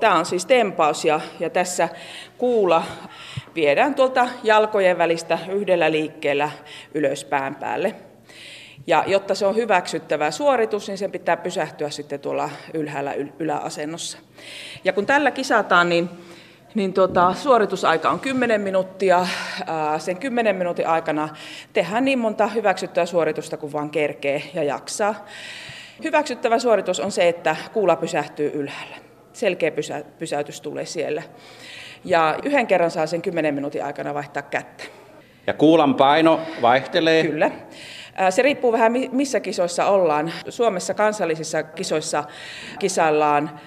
Tämä on siis tempaus ja, ja tässä kuula viedään tuolta jalkojen välistä yhdellä liikkeellä ylös pään päälle. Ja jotta se on hyväksyttävä suoritus, niin sen pitää pysähtyä sitten tuolla ylhäällä yläasennossa. Ja kun tällä kisataan, niin, niin tuota, suoritusaika on 10 minuuttia. Sen 10 minuutin aikana tehdään niin monta hyväksyttävää suoritusta kuin vaan kerkee ja jaksaa. Hyväksyttävä suoritus on se, että kuula pysähtyy ylhäällä. Selkeä pysä, pysäytys tulee siellä. Ja yhden kerran saa sen 10 minuutin aikana vaihtaa kättä. Ja kuulan paino vaihtelee? Kyllä. Se riippuu vähän missä kisoissa ollaan. Suomessa kansallisissa kisoissa kisaillaan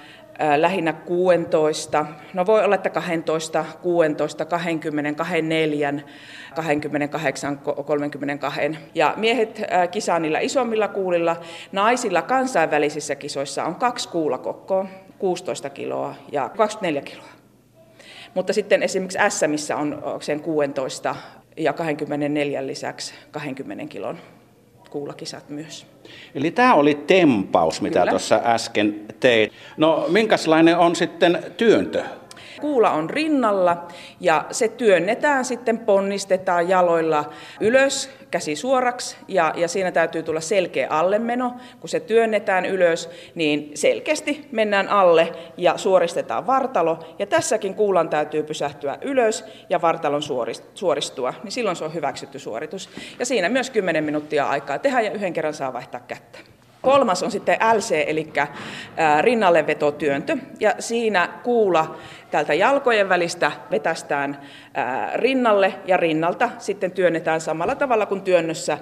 lähinnä 16, no voi olla, että 12, 16, 20, 24, 28, 32. Ja miehet kisaa niillä isommilla kuulilla. Naisilla kansainvälisissä kisoissa on kaksi kuulakokkoa, 16 kiloa ja 24 kiloa. Mutta sitten esimerkiksi S, missä on sen 16 ja 24 lisäksi 20 kilon kuulakisat myös. Eli tämä oli tempaus, mitä tuossa äsken teit. No minkälainen on sitten työntö? Kuula on rinnalla ja se työnnetään sitten, ponnistetaan jaloilla ylös, käsi suoraksi ja, ja siinä täytyy tulla selkeä allemeno. Kun se työnnetään ylös, niin selkeästi mennään alle ja suoristetaan vartalo. Ja tässäkin kuulan täytyy pysähtyä ylös ja vartalon suoristua, niin silloin se on hyväksytty suoritus. Ja siinä myös 10 minuuttia aikaa tehdä ja yhden kerran saa vaihtaa kättä. Kolmas on sitten LC, eli rinnallevetotyöntö. Ja siinä kuula täältä jalkojen välistä vetästään rinnalle ja rinnalta sitten työnnetään samalla tavalla kuin työnnössä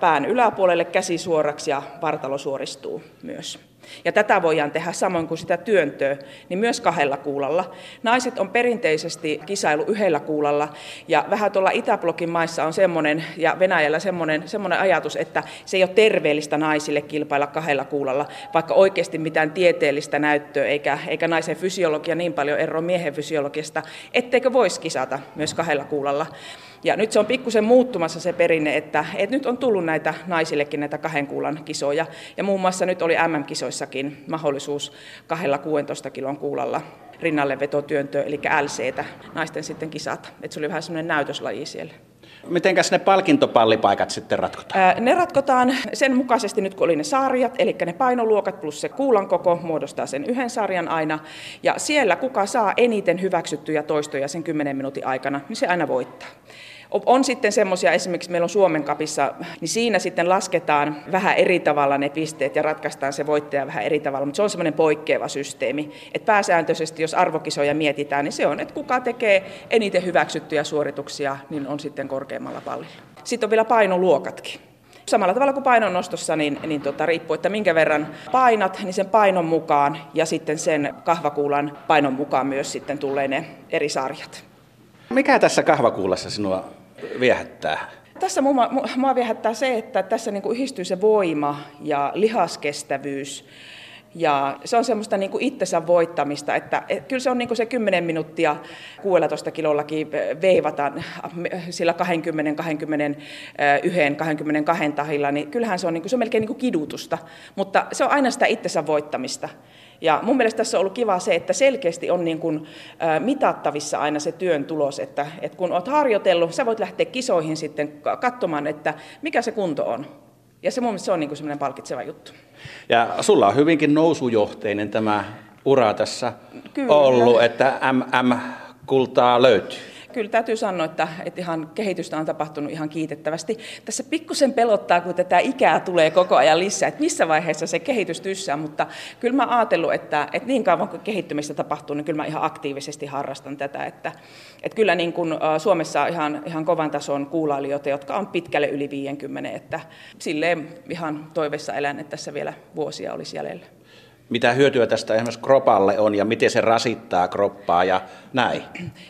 pään yläpuolelle käsi suoraksi ja vartalo suoristuu myös. Ja tätä voidaan tehdä samoin kuin sitä työntöä, niin myös kahdella kuulalla. Naiset on perinteisesti kisailu yhdellä kuulalla, ja vähän tuolla Itäblokin maissa on semmoinen, ja Venäjällä semmoinen, semmoinen ajatus, että se ei ole terveellistä naisille kilpailla kahdella kuulalla, vaikka oikeasti mitään tieteellistä näyttöä, eikä, eikä naisen fysiologia niin paljon eroa miehen fysiologiasta, etteikö voisi kisata myös kahdella kuulalla. Ja nyt se on pikkusen muuttumassa se perinne, että, että nyt on tullut näitä naisillekin näitä kahden kuulan kisoja. Ja muun muassa nyt oli MM-kisoissakin mahdollisuus kahdella 16 kilon kuulalla rinnalle vetotyöntöä, eli LCtä, naisten sitten kisata. Että se oli vähän semmoinen näytöslaji siellä. Mitenkäs ne palkintopallipaikat sitten ratkotaan? ne ratkotaan sen mukaisesti nyt kun oli ne sarjat, eli ne painoluokat plus se kuulan koko muodostaa sen yhden sarjan aina. Ja siellä kuka saa eniten hyväksyttyjä toistoja sen 10 minuutin aikana, niin se aina voittaa. On sitten semmoisia, esimerkiksi meillä on Suomen kapissa, niin siinä sitten lasketaan vähän eri tavalla ne pisteet ja ratkaistaan se voittaja vähän eri tavalla, mutta se on semmoinen poikkeava systeemi. Että pääsääntöisesti, jos arvokisoja mietitään, niin se on, että kuka tekee eniten hyväksyttyjä suorituksia, niin on sitten korkeammalla pallilla. Sitten on vielä painoluokatkin. Samalla tavalla kuin painonnostossa, niin, niin tota, riippuu, että minkä verran painat, niin sen painon mukaan ja sitten sen kahvakuulan painon mukaan myös sitten tulee ne eri sarjat. Mikä tässä kahvakuulassa sinua viehättää? Tässä mua, mua viehättää se, että tässä niin kuin yhdistyy se voima ja lihaskestävyys. Ja se on semmoista niin kuin itsensä voittamista, että et, kyllä se on niin kuin se 10 minuuttia 16 kilollakin veivataan sillä 20, 21, 22 tahilla, niin kyllähän se on, niin kuin, se on melkein niin kuin kidutusta, mutta se on aina sitä itsensä voittamista. Ja mun mielestä tässä on ollut kiva se, että selkeästi on niin kuin, mitattavissa aina se työn tulos, että, että kun olet harjoitellut, sä voit lähteä kisoihin sitten katsomaan, että mikä se kunto on. Ja se mun mielestä se on niin kuin semmoinen palkitseva juttu. Ja sulla on hyvinkin nousujohteinen tämä ura tässä Kyllä. ollut, että MM-kultaa löytyy. Kyllä täytyy sanoa, että, että ihan kehitystä on tapahtunut ihan kiitettävästi. Tässä pikkusen pelottaa, kun tätä ikää tulee koko ajan lisää, että missä vaiheessa se kehitys tyssää, mutta kyllä mä ajatellut, että, että niin kauan kuin kehittymistä tapahtuu, niin kyllä mä ihan aktiivisesti harrastan tätä. Että, että kyllä niin kuin Suomessa on ihan, ihan kovan tason kuulailijoita, jotka on pitkälle yli 50, että silleen ihan toiveessa elän, että tässä vielä vuosia olisi jäljellä mitä hyötyä tästä esimerkiksi kropalle on ja miten se rasittaa kroppaa ja näin?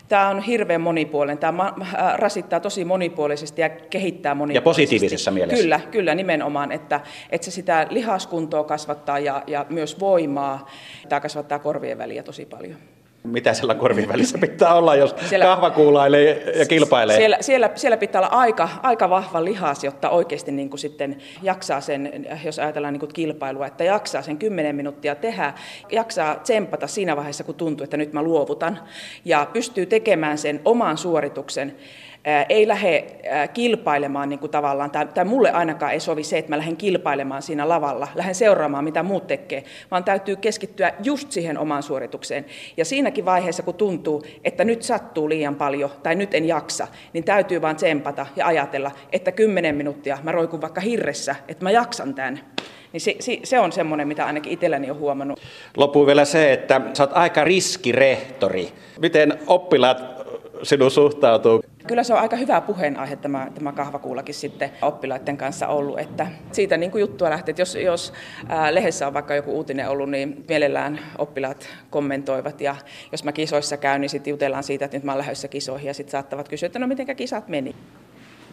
Tämä on hirveän monipuolinen. Tämä äh, rasittaa tosi monipuolisesti ja kehittää monipuolisesti. Ja positiivisessa mielessä? Kyllä, kyllä nimenomaan, että, että se sitä lihaskuntoa kasvattaa ja, ja myös voimaa. Tämä kasvattaa korvien väliä tosi paljon. Mitä siellä korvin välissä pitää olla, jos siellä, kahva kuulailee ja kilpailee? Siellä, siellä, siellä pitää olla aika, aika vahva lihas, jotta oikeasti niin kuin sitten jaksaa sen, jos ajatellaan niin kuin kilpailua, että jaksaa sen 10 minuuttia tehdä, jaksaa tsempata siinä vaiheessa, kun tuntuu, että nyt mä luovutan, ja pystyy tekemään sen oman suorituksen ei lähde kilpailemaan niin kuin tavallaan, tai, tai mulle ainakaan ei sovi se, että mä lähden kilpailemaan siinä lavalla, lähden seuraamaan, mitä muut tekee, vaan täytyy keskittyä just siihen omaan suoritukseen. Ja siinäkin vaiheessa, kun tuntuu, että nyt sattuu liian paljon tai nyt en jaksa, niin täytyy vaan tsempata ja ajatella, että kymmenen minuuttia mä roikun vaikka hirressä, että mä jaksan tämän. Niin se, se on semmoinen, mitä ainakin itselläni on huomannut. Loppuun vielä se, että sä oot aika riskirehtori. Miten oppilaat sinun suhtautuu? Kyllä se on aika hyvä puheenaihe tämä, tämä kahvakuulakin sitten oppilaiden kanssa ollut, että siitä niin kuin juttua lähtee, että jos, jos lehdessä on vaikka joku uutinen ollut, niin mielellään oppilaat kommentoivat ja jos mä kisoissa käyn, niin sitten jutellaan siitä, että nyt mä oon lähdössä kisoihin ja sitten saattavat kysyä, että no mitenkä kisat meni.